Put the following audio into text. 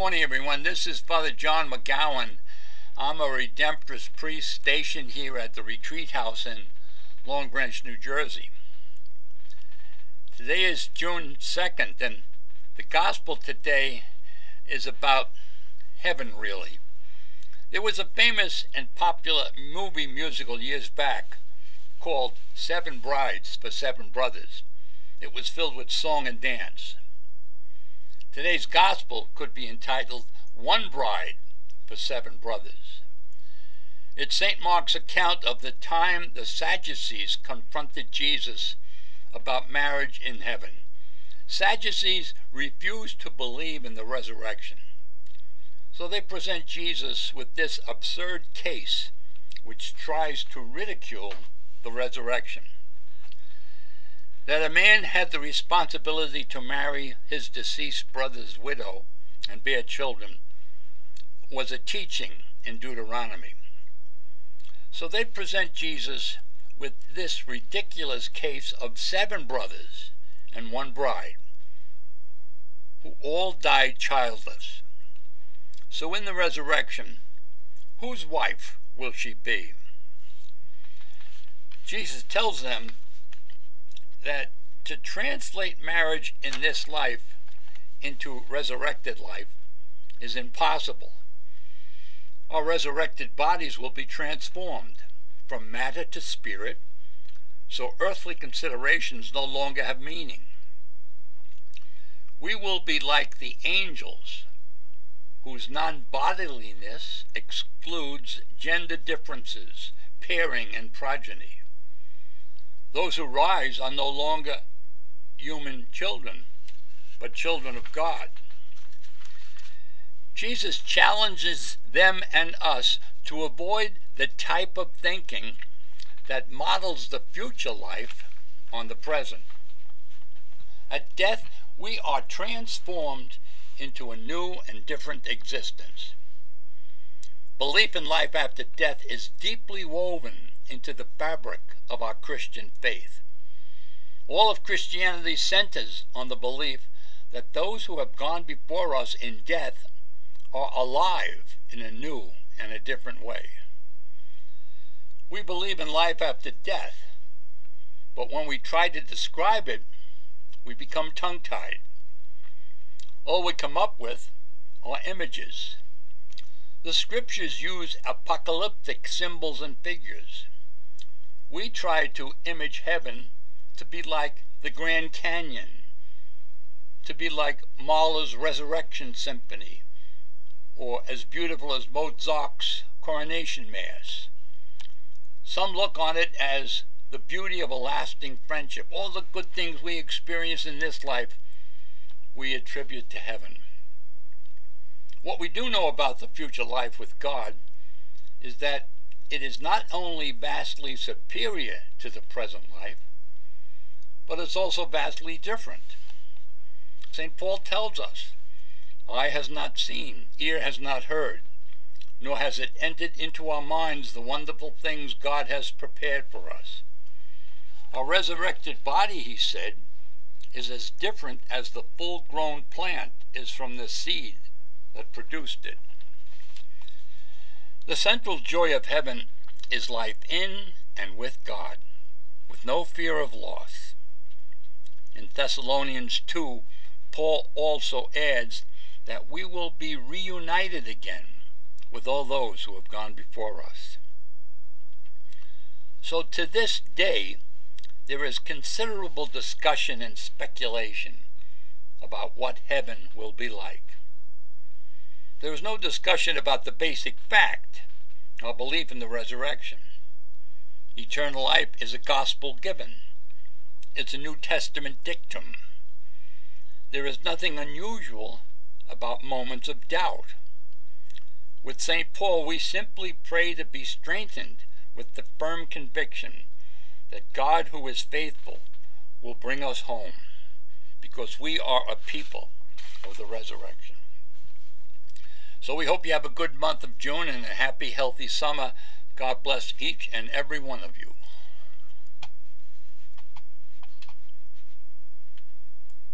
morning, everyone. This is Father John McGowan. I'm a Redemptorist priest stationed here at the Retreat House in Long Branch, New Jersey. Today is June 2nd, and the gospel today is about heaven, really. There was a famous and popular movie musical years back called Seven Brides for Seven Brothers. It was filled with song and dance. Today's gospel could be entitled One Bride for Seven Brothers. It's St. Mark's account of the time the Sadducees confronted Jesus about marriage in heaven. Sadducees refused to believe in the resurrection. So they present Jesus with this absurd case which tries to ridicule the resurrection that a man had the responsibility to marry his deceased brother's widow and bear children was a teaching in Deuteronomy. So they present Jesus with this ridiculous case of seven brothers and one bride who all died childless. So in the resurrection, whose wife will she be? Jesus tells them that to translate marriage in this life into resurrected life is impossible. Our resurrected bodies will be transformed from matter to spirit, so earthly considerations no longer have meaning. We will be like the angels, whose non bodiliness excludes gender differences, pairing, and progeny. Those who rise are no longer human children, but children of God. Jesus challenges them and us to avoid the type of thinking that models the future life on the present. At death, we are transformed into a new and different existence. Belief in life after death is deeply woven into the fabric of our Christian faith. All of Christianity centers on the belief that those who have gone before us in death are alive in a new and a different way. We believe in life after death, but when we try to describe it, we become tongue tied. All we come up with are images. The scriptures use apocalyptic symbols and figures we try to image heaven to be like the Grand Canyon, to be like Mahler's Resurrection Symphony, or as beautiful as Mozart's Coronation Mass. Some look on it as the beauty of a lasting friendship. All the good things we experience in this life, we attribute to heaven. What we do know about the future life with God is that it is not only vastly superior to the present life, but it's also vastly different. St. Paul tells us, Eye has not seen, ear has not heard, nor has it entered into our minds the wonderful things God has prepared for us. Our resurrected body, he said, is as different as the full grown plant is from the seed that produced it. The central joy of heaven is life in and with God, with no fear of loss. In Thessalonians 2, Paul also adds that we will be reunited again with all those who have gone before us. So to this day, there is considerable discussion and speculation about what heaven will be like. There is no discussion about the basic fact or belief in the resurrection. Eternal life is a gospel given. It's a New Testament dictum. There is nothing unusual about moments of doubt. With St. Paul, we simply pray to be strengthened with the firm conviction that God, who is faithful, will bring us home because we are a people of the resurrection. So we hope you have a good month of June and a happy, healthy summer. God bless each and every one of you.